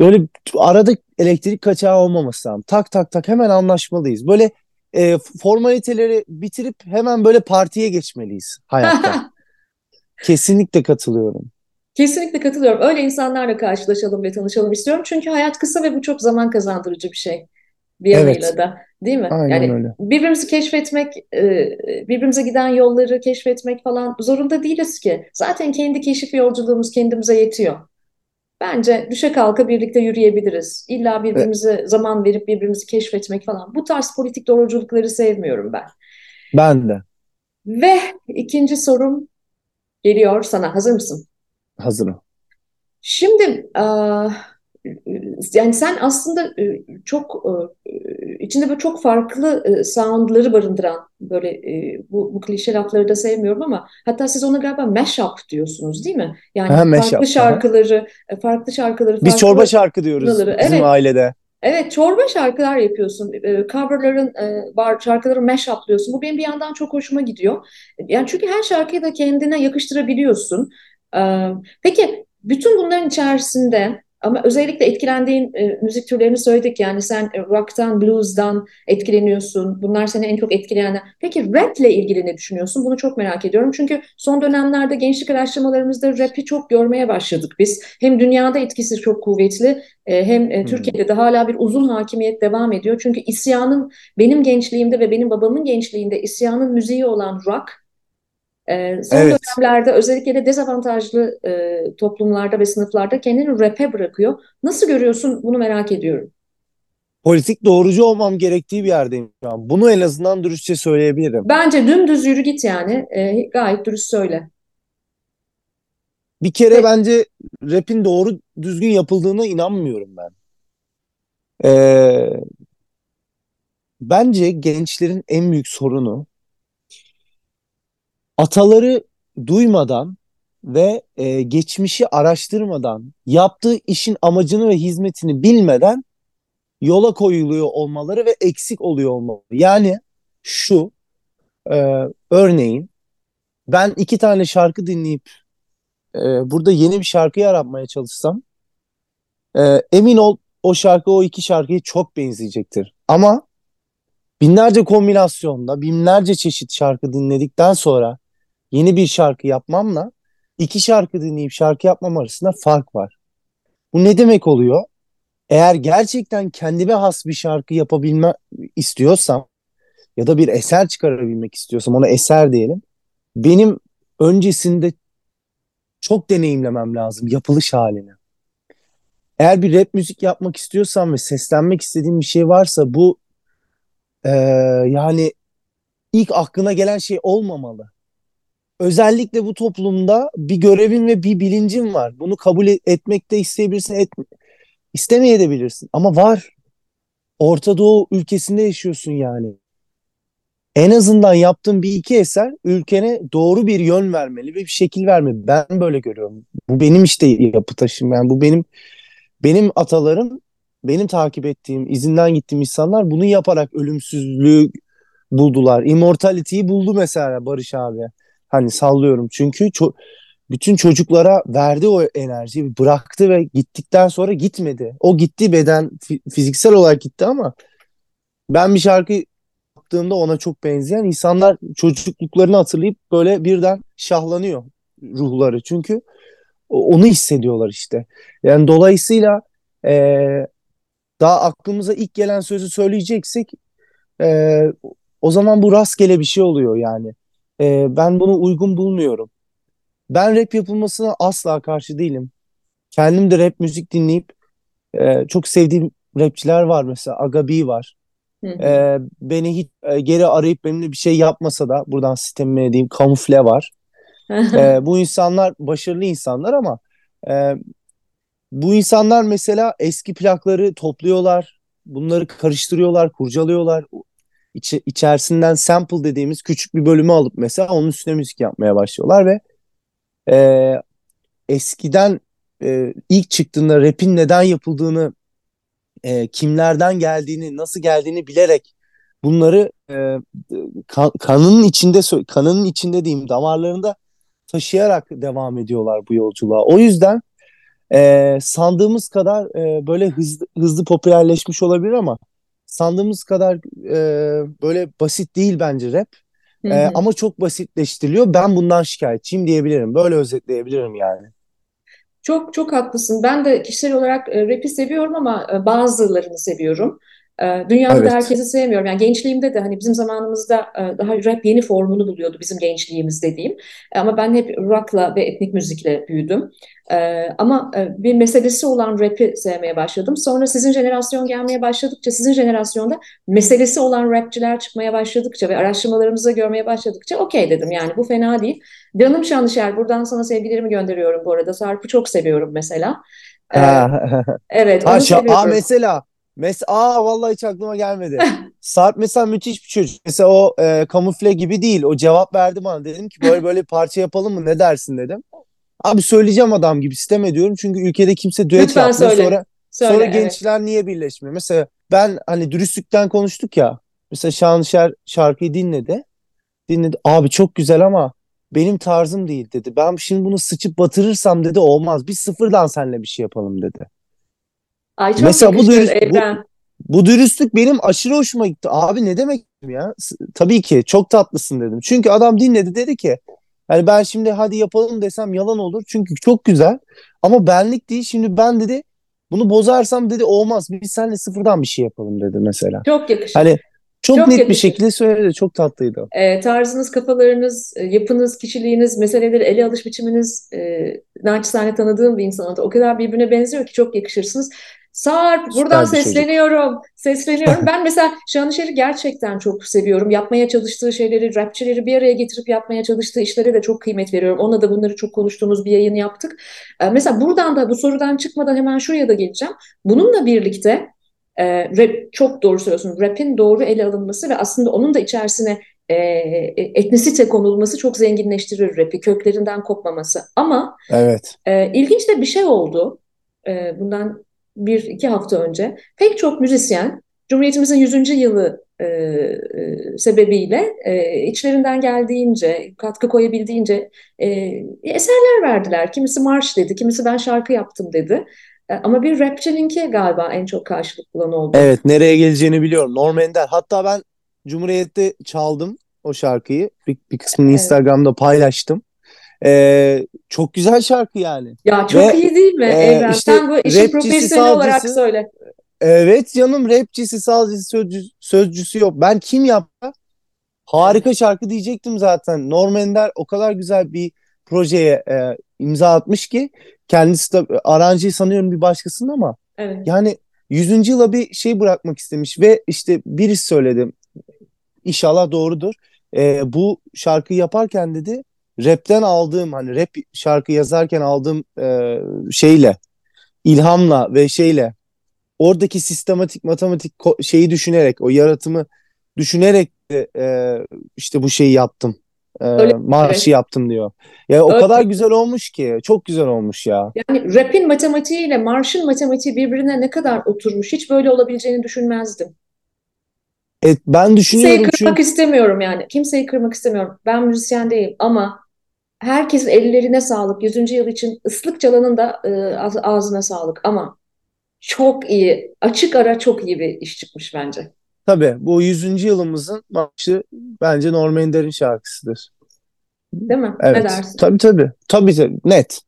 böyle arada elektrik kaçağı olmaması lazım. Tak tak tak hemen anlaşmalıyız. Böyle e, formaliteleri bitirip hemen böyle partiye geçmeliyiz hayatta. Kesinlikle katılıyorum. Kesinlikle katılıyorum. Öyle insanlarla karşılaşalım ve tanışalım istiyorum. Çünkü hayat kısa ve bu çok zaman kazandırıcı bir şey. Bir yanıyla evet. da. Değil mi? Aynen yani öyle. birbirimizi keşfetmek, e, birbirimize giden yolları keşfetmek falan zorunda değiliz ki. Zaten kendi keşif yolculuğumuz kendimize yetiyor. Bence düşe kalka birlikte yürüyebiliriz. İlla birbirimize evet. zaman verip birbirimizi keşfetmek falan. Bu tarz politik doğruculukları sevmiyorum ben. Ben de. Ve ikinci sorum geliyor sana. Hazır mısın? Hazırım. Şimdi yani sen aslında çok içinde böyle çok farklı soundları barındıran böyle bu, bu klişe lafları da sevmiyorum ama hatta siz ona galiba mashup diyorsunuz değil mi? Yani ha, farklı şarkıları, ha. farklı şarkıları farklı Biz çorba şarkı diyoruz bizim evet. ailede. Evet, çorba şarkılar yapıyorsun. Coverların var, şarkıları mashup'lıyorsun. Bu benim bir yandan çok hoşuma gidiyor. Yani çünkü her şarkıyı da kendine yakıştırabiliyorsun. Peki bütün bunların içerisinde ama özellikle etkilendiğin e, müzik türlerini söyledik yani sen e, rock'tan, blues'dan etkileniyorsun. Bunlar seni en çok etkileyenler. Peki rap ile ilgili ne düşünüyorsun? Bunu çok merak ediyorum. Çünkü son dönemlerde gençlik araştırmalarımızda rap'i çok görmeye başladık biz. Hem dünyada etkisi çok kuvvetli e, hem e. Türkiye'de de hala bir uzun hakimiyet devam ediyor. Çünkü isyanın benim gençliğimde ve benim babamın gençliğinde isyanın müziği olan rock e, son evet. dönemlerde özellikle de dezavantajlı e, toplumlarda ve sınıflarda kendini rap'e bırakıyor. Nasıl görüyorsun bunu merak ediyorum. Politik doğrucu olmam gerektiği bir yerdeyim şu an. Bunu en azından dürüstçe söyleyebilirim. Bence dümdüz yürü git yani. E, gayet dürüst söyle. Bir kere evet. bence rap'in doğru düzgün yapıldığına inanmıyorum ben. Ee, bence gençlerin en büyük sorunu ataları duymadan ve e, geçmişi araştırmadan, yaptığı işin amacını ve hizmetini bilmeden yola koyuluyor olmaları ve eksik oluyor olmaları. Yani şu, e, örneğin ben iki tane şarkı dinleyip e, burada yeni bir şarkı yaratmaya çalışsam, e, emin ol o şarkı o iki şarkıya çok benzeyecektir. Ama binlerce kombinasyonda, binlerce çeşit şarkı dinledikten sonra yeni bir şarkı yapmamla iki şarkı dinleyip şarkı yapmam arasında fark var. Bu ne demek oluyor? Eğer gerçekten kendime has bir şarkı yapabilme istiyorsam ya da bir eser çıkarabilmek istiyorsam ona eser diyelim. Benim öncesinde çok deneyimlemem lazım yapılış halini. Eğer bir rap müzik yapmak istiyorsam ve seslenmek istediğim bir şey varsa bu e, yani ilk aklına gelen şey olmamalı özellikle bu toplumda bir görevin ve bir bilincin var. Bunu kabul etmek de isteyebilirsin, et, istemeyebilirsin. Ama var. Orta Doğu ülkesinde yaşıyorsun yani. En azından yaptığın bir iki eser ülkene doğru bir yön vermeli ve bir şekil vermeli. Ben böyle görüyorum. Bu benim işte yapı taşım. Yani bu benim benim atalarım, benim takip ettiğim, izinden gittiğim insanlar bunu yaparak ölümsüzlüğü buldular. Immortality'yi buldu mesela Barış abi. Hani sallıyorum çünkü ço- bütün çocuklara verdi o enerjiyi bıraktı ve gittikten sonra gitmedi. O gitti beden fiziksel olarak gitti ama ben bir şarkı yaptığımda ona çok benzeyen insanlar çocukluklarını hatırlayıp böyle birden şahlanıyor ruhları. Çünkü onu hissediyorlar işte. Yani dolayısıyla e, daha aklımıza ilk gelen sözü söyleyeceksek e, o zaman bu rastgele bir şey oluyor yani. E, ben bunu uygun bulmuyorum. Ben rap yapılmasına asla karşı değilim. Kendim de rap müzik dinleyip e, çok sevdiğim rapçiler var mesela. Agabi var. E, beni hiç e, geri arayıp benimle bir şey yapmasa da buradan sistemime edeyim kamufle var. e, bu insanlar başarılı insanlar ama e, bu insanlar mesela eski plakları topluyorlar. Bunları karıştırıyorlar, kurcalıyorlar içi, içerisinden sample dediğimiz küçük bir bölümü alıp mesela onun üstüne müzik yapmaya başlıyorlar ve e, eskiden e, ilk çıktığında rap'in neden yapıldığını e, kimlerden geldiğini nasıl geldiğini bilerek bunları e, kan, kanının içinde kanının içinde diyeyim damarlarında taşıyarak devam ediyorlar bu yolculuğa. O yüzden e, sandığımız kadar e, böyle hızlı, hızlı popülerleşmiş olabilir ama sandığımız kadar e, böyle basit değil bence rap. E, ama çok basitleştiriliyor. Ben bundan şikayetçiyim diyebilirim. Böyle özetleyebilirim yani. Çok çok haklısın. Ben de kişisel olarak e, rap'i seviyorum ama e, bazılarını seviyorum. E, dünyada evet. da herkesi sevmiyorum. Yani gençliğimde de hani bizim zamanımızda e, daha rap yeni formunu buluyordu bizim gençliğimiz dediğim. Ama ben hep rock'la ve etnik müzikle büyüdüm. Ee, ama e, bir meselesi olan rap'i sevmeye başladım. Sonra sizin jenerasyon gelmeye başladıkça, sizin jenerasyonda meselesi olan rapçiler çıkmaya başladıkça ve araştırmalarımızı görmeye başladıkça okey dedim. Yani bu fena değil. Canım Şanlışer, buradan sana sevgilerimi gönderiyorum bu arada. Sarp'ı çok seviyorum mesela. Ee, evet, ha, onu seviyorum. Aa, mesela Mes aa vallahi hiç aklıma gelmedi. Sarp mesela müthiş bir çocuk. Mesela o e, kamufle gibi değil. O cevap verdi bana. Dedim ki böyle böyle parça yapalım mı? Ne dersin dedim. Abi söyleyeceğim adam gibi sistem ediyorum. Çünkü ülkede kimse düet Lütfen yapmıyor. Söyle. Sonra, söyle, sonra evet. gençler niye birleşmiyor? Mesela ben hani dürüstlükten konuştuk ya. Mesela Şanışer şarkıyı dinledi. Dinledi. Abi çok güzel ama benim tarzım değil dedi. Ben şimdi bunu sıçıp batırırsam dedi olmaz. Biz sıfırdan seninle bir şey yapalım dedi. Ay çok Mesela bu, dürüst, bu, bu dürüstlük benim aşırı hoşuma gitti. Abi ne demek ya? Tabii ki çok tatlısın dedim. Çünkü adam dinledi dedi ki yani ben şimdi hadi yapalım desem yalan olur. Çünkü çok güzel. Ama benlik değil. Şimdi ben dedi bunu bozarsam dedi olmaz. Biz seninle sıfırdan bir şey yapalım dedi mesela. Çok yakışır. Hani çok, çok net yakışır. bir şekilde söyledi. Çok tatlıydı. E, tarzınız, kafalarınız, e, yapınız, kişiliğiniz, meseleleri ele alış biçiminiz e, naçizane tanıdığım bir insana da o kadar birbirine benziyor ki çok yakışırsınız. Sarp buradan sesleniyorum. Çocuk. Sesleniyorum. Ben mesela Şanışer'i gerçekten çok seviyorum. Yapmaya çalıştığı şeyleri, rapçileri bir araya getirip yapmaya çalıştığı işlere de çok kıymet veriyorum. Onunla da bunları çok konuştuğumuz bir yayın yaptık. Ee, mesela buradan da bu sorudan çıkmadan hemen şuraya da geleceğim. Bununla birlikte e, rap, çok doğru söylüyorsun. Rap'in doğru ele alınması ve aslında onun da içerisine e, etnisite konulması çok zenginleştirir rap'i. Köklerinden kopmaması. Ama evet. e, ilginç de bir şey oldu. E, bundan bir iki hafta önce pek çok müzisyen Cumhuriyetimizin 100. yılı e, e, sebebiyle e, içlerinden geldiğince, katkı koyabildiğince e, eserler verdiler. Kimisi marş dedi, kimisi ben şarkı yaptım dedi. E, ama bir rapçininki galiba en çok karşılık bulan oldu. Evet, nereye geleceğini biliyorum. Norm Ender. Hatta ben Cumhuriyet'te çaldım o şarkıyı. Bir, bir kısmını evet. Instagram'da paylaştım. Ee, çok güzel şarkı yani. Ya çok Ve, iyi değil mi e, Evren? Işte, Sen bu işin profesyonel olarak söyle. Evet canım rapçisi, sazcısı, sözcü, sözcüsü yok. Ben kim yaptı? Harika şarkı diyecektim zaten. Norm Ender o kadar güzel bir projeye e, imza atmış ki kendisi de aranjeyi sanıyorum bir başkasının ama evet. yani 100. yıla bir şey bırakmak istemiş ve işte birisi söyledi. İnşallah doğrudur. E, bu şarkıyı yaparken dedi rapten aldığım hani rap şarkı yazarken aldığım e, şeyle ilhamla ve şeyle oradaki sistematik matematik şeyi düşünerek o yaratımı düşünerek de, e, işte bu şeyi yaptım. E, Öyle, marşı evet. yaptım diyor. Ya o kadar güzel olmuş ki. Çok güzel olmuş ya. Yani rap'in matematiğiyle marşın matematiği birbirine ne kadar oturmuş. Hiç böyle olabileceğini düşünmezdim. Evet, ben düşünüyorum Kimseyi kırmak çünkü... istemiyorum yani. Kimseyi kırmak istemiyorum. Ben müzisyen değilim ama herkesin ellerine sağlık. 100. yıl için ıslık çalanın da e, ağzına sağlık ama çok iyi, açık ara çok iyi bir iş çıkmış bence. Tabii bu 100. yılımızın marşı bence Norm Ender'in şarkısıdır. Değil mi? Evet. Ne dersin? Tabii tabii. Tabii tabii. Net.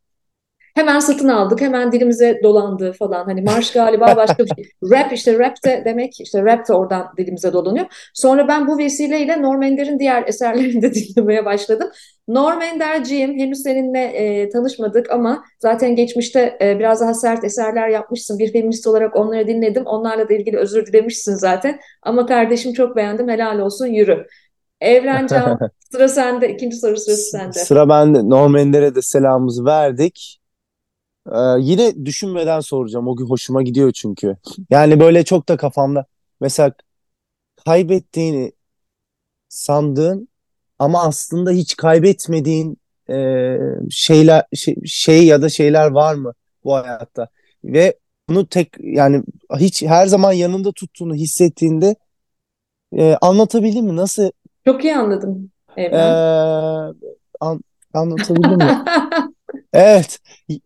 Hemen satın aldık, hemen dilimize dolandı falan. Hani marş galiba başka bir şey. Rap işte rap de demek işte rap de oradan dilimize dolanıyor. Sonra ben bu vesileyle Norm Ender'in diğer eserlerini de dinlemeye başladım. Norm Ender'ciğim henüz seninle e, tanışmadık ama zaten geçmişte e, biraz daha sert eserler yapmışsın. Bir feminist olarak onları dinledim. Onlarla da ilgili özür dilemişsin zaten. Ama kardeşim çok beğendim. Helal olsun yürü. Evrencan sıra sende. İkinci soru sırası sende. Sıra bende. Norm Ender'e de selamımızı verdik. Ee, yine düşünmeden soracağım. O gün hoşuma gidiyor çünkü. Yani böyle çok da kafamda mesela kaybettiğini sandığın ama aslında hiç kaybetmediğin e, şeyler şey, şey ya da şeyler var mı bu hayatta? Ve bunu tek yani hiç her zaman yanında tuttuğunu hissettiğinde e, anlatabildim mi? Nasıl? Çok iyi anladım. Evren. E, an, Anlatabildim mi? Evet.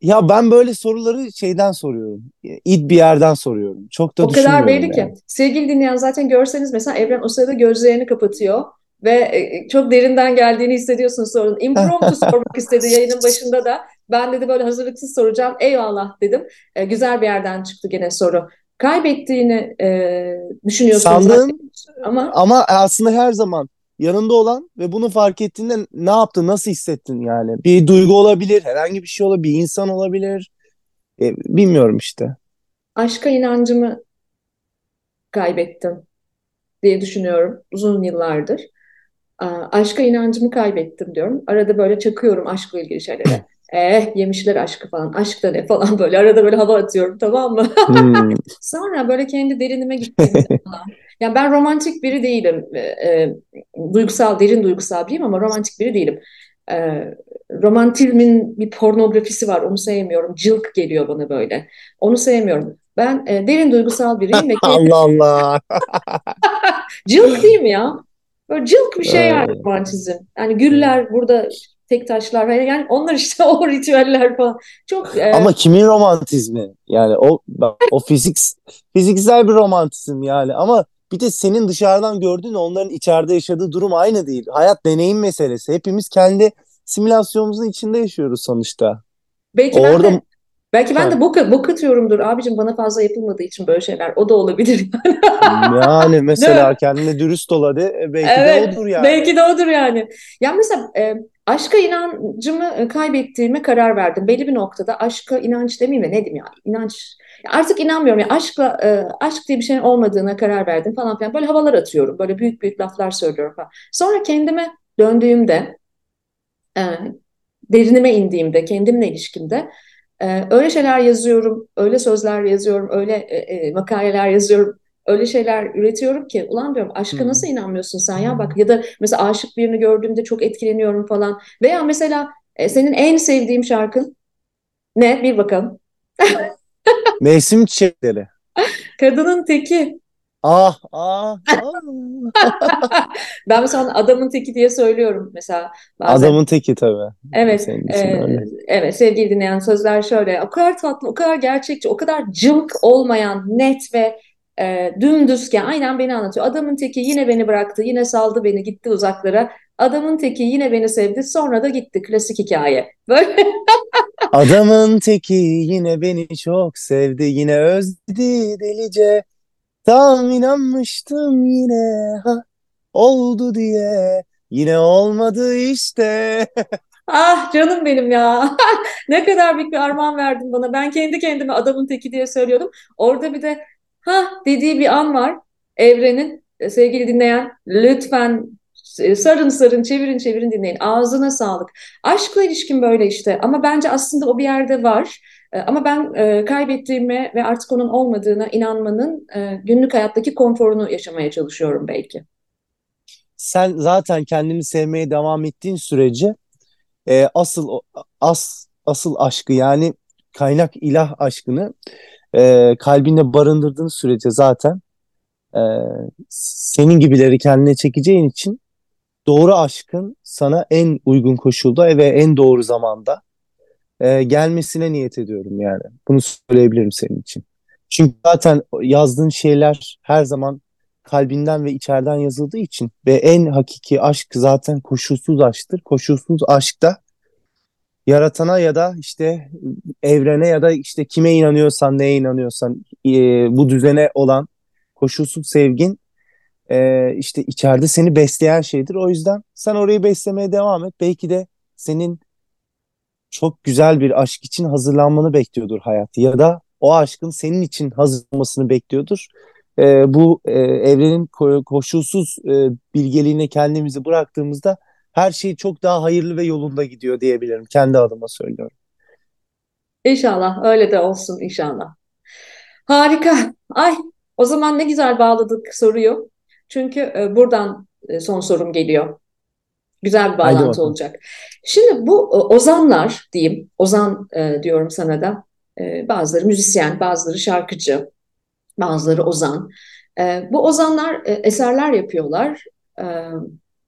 Ya ben böyle soruları şeyden soruyorum. İd bir yerden soruyorum. Çok da O kadar belli yani. ki. Sevgili dinleyen zaten görseniz mesela Evren o sırada gözlerini kapatıyor ve e, çok derinden geldiğini hissediyorsunuz sorunun. Impromptu sormak istedi yayının başında da. Ben dedi böyle hazırlıksız soracağım. Eyvallah dedim. E, güzel bir yerden çıktı gene soru. Kaybettiğini e, düşünüyorsunuz Sandığın ama ama aslında her zaman yanında olan ve bunu fark ettiğinde ne yaptın, nasıl hissettin yani? Bir duygu olabilir, herhangi bir şey olabilir, bir insan olabilir. E, bilmiyorum işte. aşka inancımı kaybettim diye düşünüyorum uzun yıllardır. Aşka inancımı kaybettim diyorum. Arada böyle çakıyorum aşkla ilgili şeylere. Eh yemişler aşkı falan. Aşk da ne falan böyle. Arada böyle hava atıyorum tamam mı? Hmm. Sonra böyle kendi derinime gittiğimde falan. Yani ben romantik biri değilim. Ee, e, duygusal, derin duygusal biriyim ama romantik biri değilim. Ee, romantizmin bir pornografisi var. Onu sevmiyorum. Cılk geliyor bana böyle. Onu sevmiyorum. Ben e, derin duygusal biriyim ve Allah Allah. Cılk değil mi ya? Böyle cılk bir şey yani Ee, romantizm. Yani güller burada tek taşlar falan. Yani onlar işte o ritüeller falan. Çok e, Ama kimin romantizmi? Yani o bak, o fizik fiziksel bir romantizm yani ama bir de senin dışarıdan gördüğün onların içeride yaşadığı durum aynı değil. Hayat deneyim meselesi. Hepimiz kendi simülasyonumuzun içinde yaşıyoruz sonuçta. belki ben Orada de belki ben de bok, bok atıyorumdur abicim bana fazla yapılmadığı için böyle şeyler. O da olabilir. yani mesela kendine dürüst ol hadi. E, belki de Evet, odur yani. belki de odur yani. Ya mesela e, aşka inancımı kaybettiğime karar verdim. Belli bir noktada aşka inanç demeyeyim de ne diyeyim ya inanç. Artık inanmıyorum ya aşkla e, aşk diye bir şeyin olmadığına karar verdim falan filan. Böyle havalar atıyorum. Böyle büyük büyük laflar söylüyorum falan. Sonra kendime döndüğümde e, derinime indiğimde, kendimle ilişkimde e, öyle şeyler yazıyorum, öyle sözler yazıyorum, öyle e, e, makaleler yazıyorum, öyle şeyler üretiyorum ki ulan diyorum aşka nasıl inanmıyorsun sen ya bak ya da mesela aşık birini gördüğümde çok etkileniyorum falan veya mesela e, senin en sevdiğin şarkın ne bir bakalım. Mevsim çiçekleri. Kadının teki. Ah ah ah. Ben mesela adamın teki diye söylüyorum mesela bazen. Adamın teki tabii. Evet, e, öyle. evet sevgili dinleyen sözler şöyle. O kadar tatlı, o kadar gerçekçi, o kadar cılk olmayan, net ve e, dümdüzken aynen beni anlatıyor. Adamın teki yine beni bıraktı, yine saldı beni, gitti uzaklara. Adamın teki yine beni sevdi, sonra da gitti. Klasik hikaye. Böyle Adamın teki yine beni çok sevdi, yine özledi delice. Tam inanmıştım yine ha oldu diye. Yine olmadı işte. Ah canım benim ya. Ne kadar büyük bir armağan verdin bana. Ben kendi kendime adamın teki diye söylüyordum. Orada bir de ha dediği bir an var. Evrenin E, sevgili dinleyen lütfen sarın sarın çevirin çevirin dinleyin. Ağzına sağlık. Aşkla ilişkin böyle işte. Ama bence aslında o bir yerde var. E, Ama ben e, kaybettiğime ve artık onun olmadığına inanmanın e, günlük hayattaki konforunu yaşamaya çalışıyorum belki. Sen zaten kendini sevmeye devam ettiğin sürece e, asıl as asıl aşkı yani kaynak ilah aşkını e, kalbinde barındırdığın sürece zaten e, senin gibileri kendine çekeceğin için doğru aşkın sana en uygun koşulda ve en doğru zamanda e, gelmesine niyet ediyorum yani. Bunu söyleyebilirim senin için. Çünkü zaten yazdığın şeyler her zaman kalbinden ve içeriden yazıldığı için ve en hakiki aşk zaten koşulsuz aşktır. Koşulsuz aşkta yaratana ya da işte evrene ya da işte kime inanıyorsan, neye inanıyorsan e, bu düzene olan koşulsuz sevgin e, işte içeride seni besleyen şeydir. O yüzden sen orayı beslemeye devam et. Belki de senin çok güzel bir aşk için hazırlanmanı bekliyordur hayat ya da o aşkın senin için hazırlanmasını bekliyordur. Ee, bu e, evrenin ko- koşulsuz e, bilgeliğine kendimizi bıraktığımızda her şey çok daha hayırlı ve yolunda gidiyor diyebilirim. Kendi adıma söylüyorum. İnşallah öyle de olsun inşallah. Harika. Ay, o zaman ne güzel bağladık soruyu. Çünkü e, buradan e, son sorum geliyor. Güzel bir bağlantı olacak. Şimdi bu e, ozanlar diyeyim, ozan e, diyorum sana da. E, bazıları müzisyen, bazıları şarkıcı, bazıları ozan. E, bu ozanlar e, eserler yapıyorlar. E,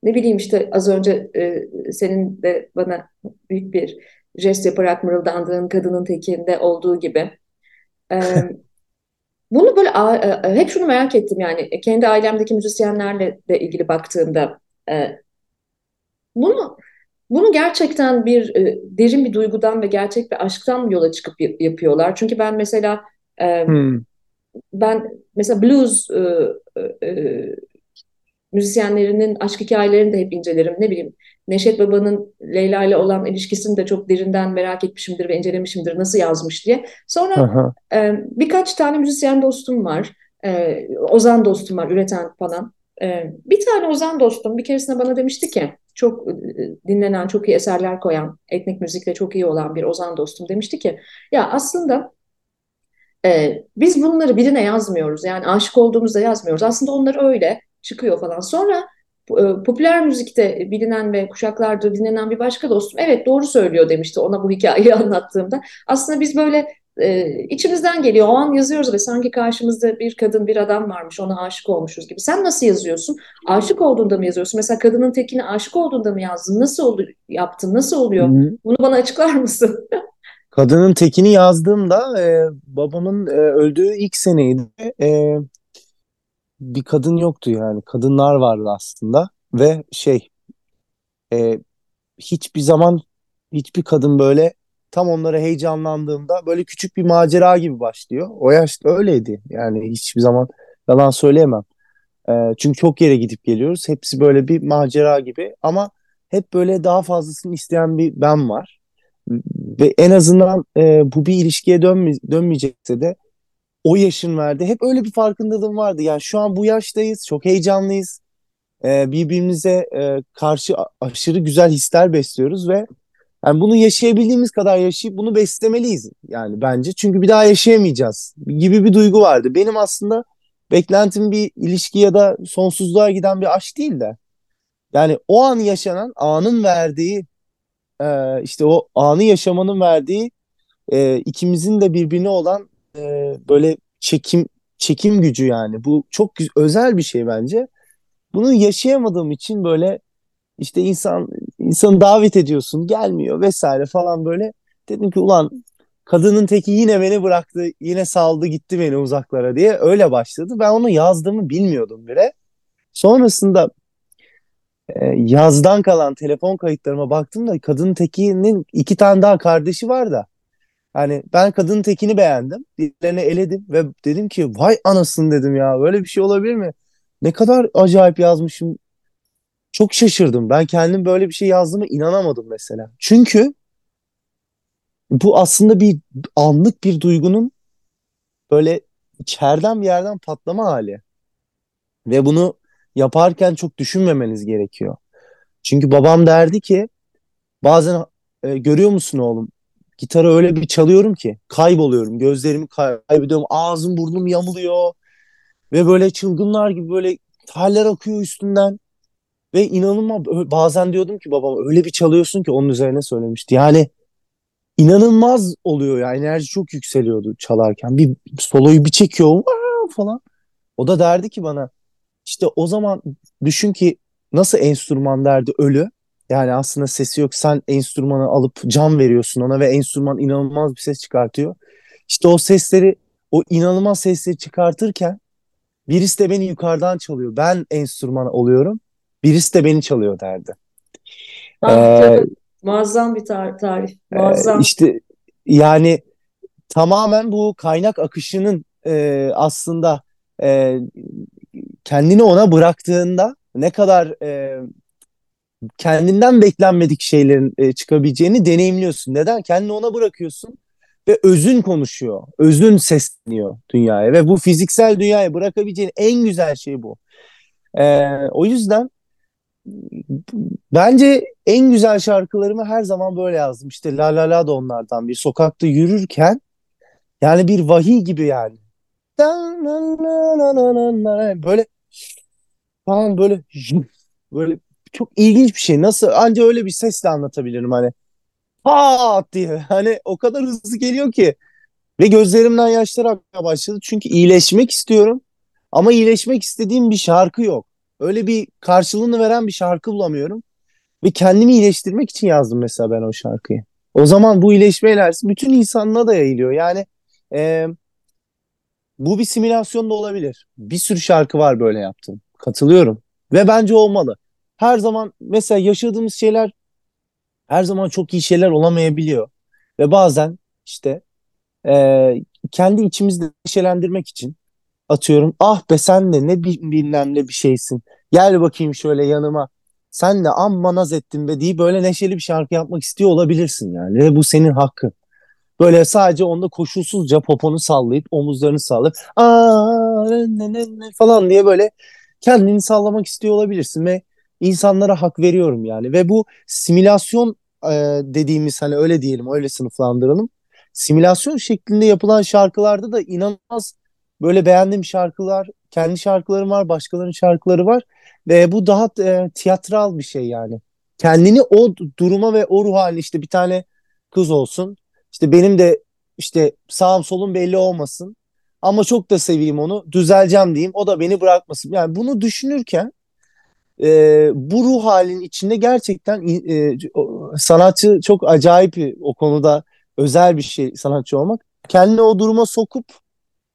ne bileyim işte az önce e, senin de bana büyük bir jest yaparak mırıldandığın kadının tekinde olduğu gibi. E, bunu böyle e, hep şunu merak ettim yani kendi ailemdeki müzisyenlerle de ilgili baktığımda e, bunu bunu gerçekten bir e, derin bir duygudan ve gerçek bir aşktan mı yola çıkıp yapıyorlar? Çünkü ben mesela e, hmm. ben mesela blues e, e, müzisyenlerinin aşk hikayelerini de hep incelerim. Ne bileyim Neşet Baba'nın Leyla ile olan ilişkisini de çok derinden merak etmişimdir ve incelemişimdir nasıl yazmış diye. Sonra e, birkaç tane müzisyen dostum var. E, Ozan dostum var üreten falan. E, bir tane Ozan dostum bir keresinde bana demişti ki çok e, dinlenen, çok iyi eserler koyan, etnik müzikle çok iyi olan bir Ozan dostum demişti ki ya aslında e, biz bunları birine yazmıyoruz. Yani aşık olduğumuzda yazmıyoruz. Aslında onları öyle çıkıyor falan. Sonra popüler müzikte bilinen ve kuşaklardır dinlenen bir başka dostum evet doğru söylüyor demişti ona bu hikayeyi anlattığımda. Aslında biz böyle e, içimizden geliyor. O an yazıyoruz ve sanki karşımızda bir kadın bir adam varmış ona aşık olmuşuz gibi. Sen nasıl yazıyorsun? Aşık olduğunda mı yazıyorsun? Mesela kadının tekine aşık olduğunda mı yazdın? Nasıl oldu, yaptın? Nasıl oluyor? Hı-hı. Bunu bana açıklar mısın? Kadının tekini yazdığımda e, babamın e, öldüğü ilk seneydi. E, bir kadın yoktu yani. Kadınlar vardı aslında ve şey e, hiçbir zaman hiçbir kadın böyle tam onlara heyecanlandığımda böyle küçük bir macera gibi başlıyor. O yaşta öyleydi. Yani hiçbir zaman yalan söyleyemem. E, çünkü çok yere gidip geliyoruz. Hepsi böyle bir macera gibi ama hep böyle daha fazlasını isteyen bir ben var. Ve en azından e, bu bir ilişkiye dönme, dönmeyecekse de o yaşın verdi. Hep öyle bir farkındalığım vardı. Yani şu an bu yaştayız, çok heyecanlıyız. Ee, birbirimize e, karşı aşırı güzel hisler besliyoruz ve yani bunu yaşayabildiğimiz kadar yaşayıp bunu beslemeliyiz yani bence. Çünkü bir daha yaşayamayacağız gibi bir duygu vardı. Benim aslında beklentim bir ilişki ya da sonsuzluğa giden bir aşk değil de yani o an yaşanan anın verdiği e, işte o anı yaşamanın verdiği e, ikimizin de birbirine olan e, böyle çekim çekim gücü yani. Bu çok özel bir şey bence. Bunu yaşayamadığım için böyle işte insan insanı davet ediyorsun gelmiyor vesaire falan böyle. Dedim ki ulan kadının teki yine beni bıraktı yine saldı gitti beni uzaklara diye öyle başladı. Ben onu yazdığımı bilmiyordum bile. Sonrasında e, yazdan kalan telefon kayıtlarıma baktım da kadının tekinin iki tane daha kardeşi var da Hani ben kadının tekini beğendim. Diğerlerini eledim ve dedim ki vay anasını dedim ya böyle bir şey olabilir mi? Ne kadar acayip yazmışım. Çok şaşırdım. Ben kendim böyle bir şey yazdığıma inanamadım mesela. Çünkü bu aslında bir anlık bir duygunun böyle içeriden bir yerden patlama hali. Ve bunu yaparken çok düşünmemeniz gerekiyor. Çünkü babam derdi ki bazen e, görüyor musun oğlum gitarı öyle bir çalıyorum ki kayboluyorum. Gözlerimi kaybediyorum. Ağzım burnum yamuluyor. Ve böyle çılgınlar gibi böyle haller akıyor üstünden. Ve inanılmaz bazen diyordum ki babam öyle bir çalıyorsun ki onun üzerine söylemişti. Yani inanılmaz oluyor ya enerji çok yükseliyordu çalarken. Bir soloyu bir çekiyor falan. O da derdi ki bana işte o zaman düşün ki nasıl enstrüman derdi ölü. Yani aslında sesi yok. Sen enstrümanı alıp can veriyorsun ona ve enstrüman inanılmaz bir ses çıkartıyor. İşte o sesleri, o inanılmaz sesleri çıkartırken birisi de beni yukarıdan çalıyor. Ben enstrüman oluyorum. Birisi de beni çalıyor derdi. Ah, ee, muazzam bir tar tarif. Muazzam. E, işte yani tamamen bu kaynak akışının e, aslında e, kendini ona bıraktığında ne kadar e, kendinden beklenmedik şeylerin e, çıkabileceğini deneyimliyorsun. Neden? Kendini ona bırakıyorsun ve özün konuşuyor. Özün sesleniyor dünyaya ve bu fiziksel dünyaya bırakabileceğin en güzel şey bu. E, o yüzden bence en güzel şarkılarımı her zaman böyle yazdım. İşte La La La da onlardan bir sokakta yürürken yani bir vahiy gibi yani. Böyle falan böyle böyle çok ilginç bir şey. Nasıl anca öyle bir sesle anlatabilirim hani. Ha diye. Hani o kadar hızlı geliyor ki. Ve gözlerimden yaşlar akmaya başladı. Çünkü iyileşmek istiyorum. Ama iyileşmek istediğim bir şarkı yok. Öyle bir karşılığını veren bir şarkı bulamıyorum. Ve kendimi iyileştirmek için yazdım mesela ben o şarkıyı. O zaman bu iyileşme enerjisi bütün insanlığa da yayılıyor. Yani e, bu bir simülasyon da olabilir. Bir sürü şarkı var böyle yaptım. Katılıyorum. Ve bence olmalı. Her zaman mesela yaşadığımız şeyler her zaman çok iyi şeyler olamayabiliyor. Ve bazen işte e, kendi içimizde neşelendirmek için atıyorum ah be sen de ne bilmem ne bir şeysin. Gel bakayım şöyle yanıma. Sen de amma naz ettin be diye böyle neşeli bir şarkı yapmak istiyor olabilirsin yani. Ve bu senin hakkın. Böyle sadece onda koşulsuzca poponu sallayıp omuzlarını sallayıp aa ne, ne, ne falan diye böyle kendini sallamak istiyor olabilirsin ve insanlara hak veriyorum yani. Ve bu simülasyon e, dediğimiz hani öyle diyelim öyle sınıflandıralım. Simülasyon şeklinde yapılan şarkılarda da inanılmaz böyle beğendiğim şarkılar, kendi şarkılarım var, başkalarının şarkıları var ve bu daha e, tiyatral bir şey yani. Kendini o duruma ve o ruh haline işte bir tane kız olsun. İşte benim de işte sağım solum belli olmasın. Ama çok da seveyim onu. Düzeleceğim diyeyim. O da beni bırakmasın. Yani bunu düşünürken e, bu ruh halinin içinde gerçekten e, sanatçı çok acayip o konuda özel bir şey sanatçı olmak. Kendini o duruma sokup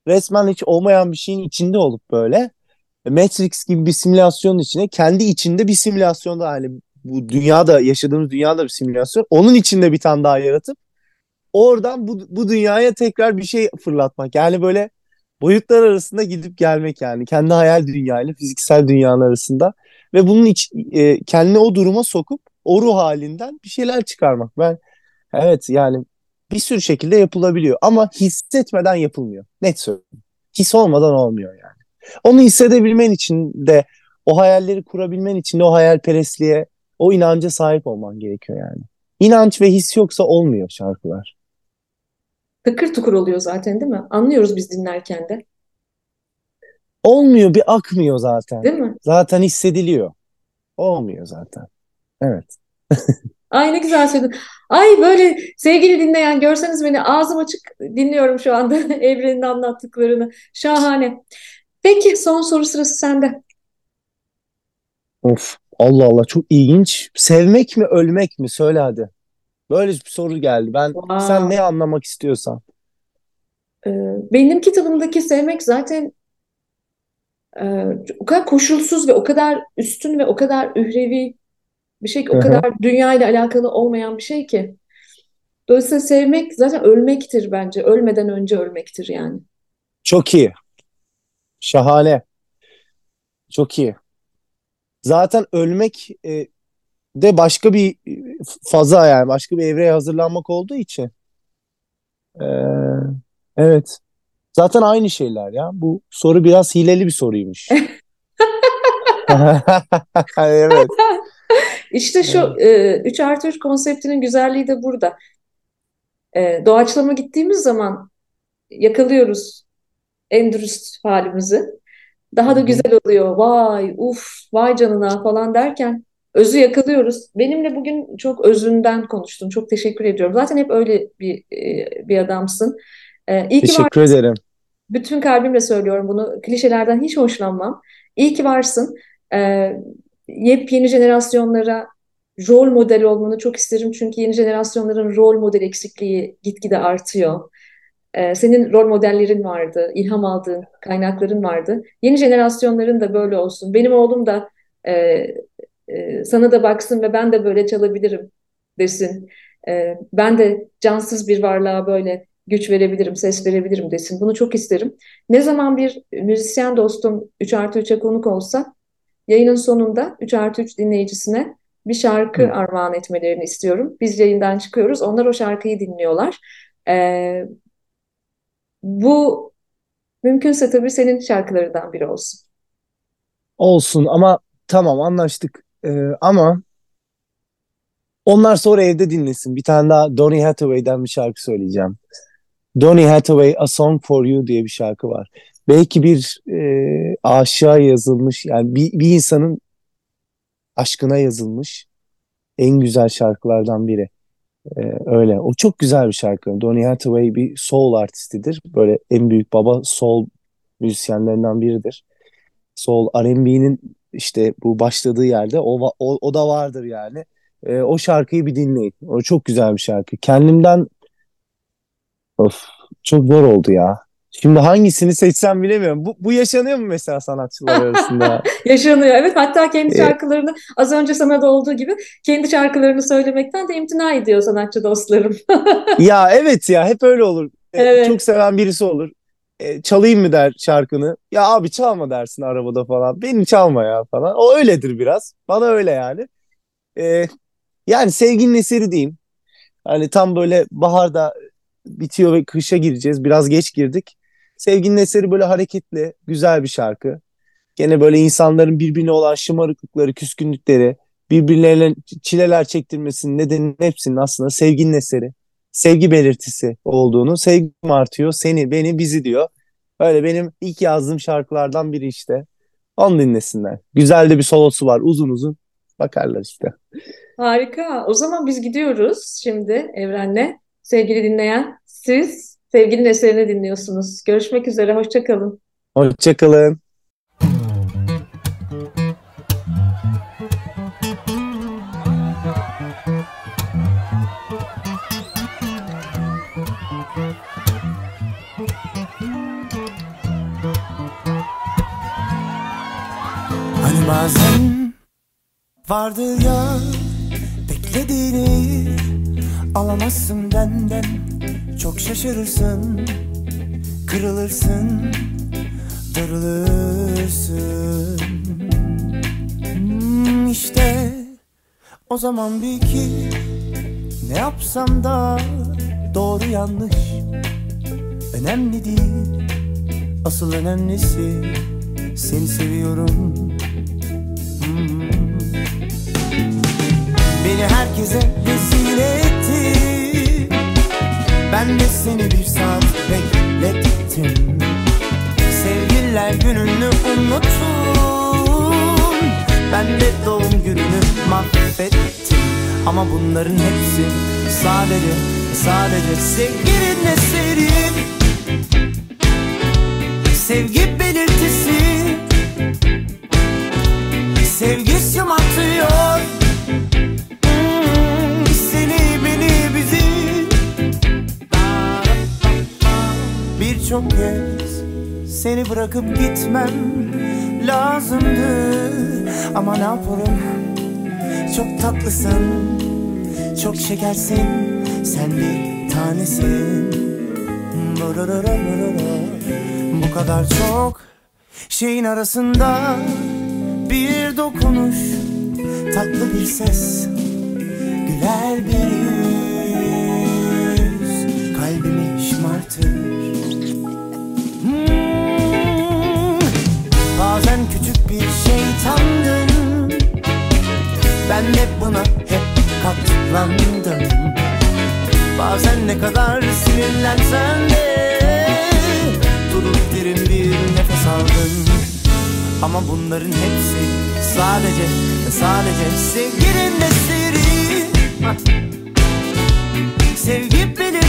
resmen hiç olmayan bir şeyin içinde olup böyle Matrix gibi bir simülasyonun içine kendi içinde bir simülasyonda hani bu dünyada yaşadığımız dünyada bir simülasyon onun içinde bir tane daha yaratıp oradan bu, bu dünyaya tekrar bir şey fırlatmak. Yani böyle boyutlar arasında gidip gelmek yani kendi hayal dünyayla fiziksel dünyanın arasında ve bunun iç, e, kendini o duruma sokup o ruh halinden bir şeyler çıkarmak. Ben evet yani bir sürü şekilde yapılabiliyor ama hissetmeden yapılmıyor. Net söylüyorum. His olmadan olmuyor yani. Onu hissedebilmen için de o hayalleri kurabilmen için de o hayalperestliğe, o inanca sahip olman gerekiyor yani. İnanç ve his yoksa olmuyor şarkılar. Tıkır tıkır oluyor zaten değil mi? Anlıyoruz biz dinlerken de. Olmuyor bir akmıyor zaten. Değil mi? Zaten hissediliyor. Olmuyor zaten. Evet. Ay ne güzel söyledin. Ay böyle sevgili dinleyen görseniz beni ağzım açık dinliyorum şu anda Evren'in anlattıklarını. Şahane. Peki son soru sırası sende. Of Allah Allah çok ilginç. Sevmek mi ölmek mi? Söyle hadi. Böyle bir soru geldi. Ben Wow. sen ne anlamak istiyorsan. Ee, benim kitabımdaki sevmek zaten e, o kadar koşulsuz ve o kadar üstün ve o kadar ührevi bir şey ki o kadar dünya ile alakalı olmayan bir şey ki. Dolayısıyla sevmek zaten ölmektir bence. Ölmeden önce ölmektir yani. Çok iyi. Şahane. Çok iyi. Zaten ölmek e, de başka bir e, faza yani başka bir evreye hazırlanmak olduğu için. e, evet. Zaten aynı şeyler ya. Bu soru biraz hileli bir soruymuş. Evet. İşte şu Evet. e, 3 artı 3 konseptinin güzelliği de burada. E, doğaçlama gittiğimiz zaman yakalıyoruz en dürüst halimizi. Daha da güzel oluyor. Vay, uf, vay canına falan derken özü yakalıyoruz. Benimle bugün çok özünden konuştun. Çok teşekkür ediyorum. Zaten hep öyle bir e, bir adamsın. E, iyi ki. Teşekkür ederim. Bütün kalbimle söylüyorum bunu. Klişelerden hiç hoşlanmam. İyi ki varsın. E, yepyeni jenerasyonlara rol model olmanı çok isterim. Çünkü yeni jenerasyonların rol model eksikliği gitgide artıyor. Ee, senin rol modellerin vardı, ilham aldığın kaynakların vardı. Yeni jenerasyonların da böyle olsun. Benim oğlum da e, e, sana da baksın ve ben de böyle çalabilirim desin. E, ben de cansız bir varlığa böyle güç verebilirim, ses verebilirim desin. Bunu çok isterim. Ne zaman bir müzisyen dostum 3 artı 3'e konuk olsa yayının sonunda 3 artı 3 dinleyicisine bir şarkı Hı. armağan etmelerini istiyorum. Biz yayından çıkıyoruz, onlar o şarkıyı dinliyorlar. Ee, bu mümkünse tabii senin şarkılarından biri olsun. Olsun ama tamam anlaştık. Ee, ama onlar sonra evde dinlesin. Bir tane daha Donny Hathaway'den bir şarkı söyleyeceğim. Donny Hathaway A Song For You diye bir şarkı var. Belki bir e, aşığa yazılmış yani bir, bir insanın aşkına yazılmış en güzel şarkılardan biri. Ee, öyle. O çok güzel bir şarkı. Donny Hathaway bir soul artistidir. Böyle en büyük baba soul müzisyenlerinden biridir. Soul R&B'nin işte bu başladığı yerde o, o, o da vardır yani. E, o şarkıyı bir dinleyin. O çok güzel bir şarkı. Kendimden of çok zor oldu ya. Şimdi hangisini seçsem bilemiyorum. Bu, bu yaşanıyor mu mesela sanatçılar arasında? yaşanıyor evet. Hatta kendi şarkılarını az önce sana da olduğu gibi kendi şarkılarını söylemekten de imtina ediyor sanatçı dostlarım. ya evet ya hep öyle olur. E, evet. Çok seven birisi olur. E, çalayım mı der şarkını. Ya abi çalma dersin arabada falan. Beni çalma ya falan. O öyledir biraz. Bana öyle yani. E, yani sevginin eseri diyeyim. Hani tam böyle baharda bitiyor ve kışa gireceğiz. Biraz geç girdik. Sevginin eseri böyle hareketli, güzel bir şarkı. Gene böyle insanların birbirine olan şımarıklıkları, küskünlükleri, birbirlerine çileler çektirmesinin nedeninin hepsinin aslında sevginin eseri. Sevgi belirtisi olduğunu, sevgim artıyor, seni, beni, bizi diyor. Öyle benim ilk yazdığım şarkılardan biri işte. Onu dinlesinler. Güzel de bir solosu var, uzun uzun. Bakarlar işte. Harika. O zaman biz gidiyoruz şimdi Evren'le. Sevgili dinleyen, siz Sevginin eserini dinliyorsunuz. Görüşmek üzere, hoşçakalın. Hoşçakalın. Hani bazen vardı ya beklediğini alamazsın benden. Çok şaşırırsın. Kırılırsın. Darılırsın. Hmm, İşte O zaman bil ki Ne yapsam da Doğru yanlış. Önemli değil. Asıl önemlisi Seni seviyorum. Hmm. Beni herkese de seni bir saat beklettim. Sevgililer gününü unuttum Ben de doğum gününü mahvettim. Ama bunların hepsi sadece sadece sevginin eseri Sevgi belirtisi. Sevgi şımartıyor birçok kez seni bırakıp gitmem lazımdı. Ama ne yaparım? Çok tatlısın Çok şekersin sen bir tanesin. Bu kadar çok şeyin arasında Bir dokunuş tatlı bir ses Güler bir yüz. Kalbimi şımartır Ben hep buna hep katlandım. Bazen ne kadar sinirlensen de Durup derin bir nefes aldın Ama bunların hepsi sadece sadece sevginin eseri Sevgi bilir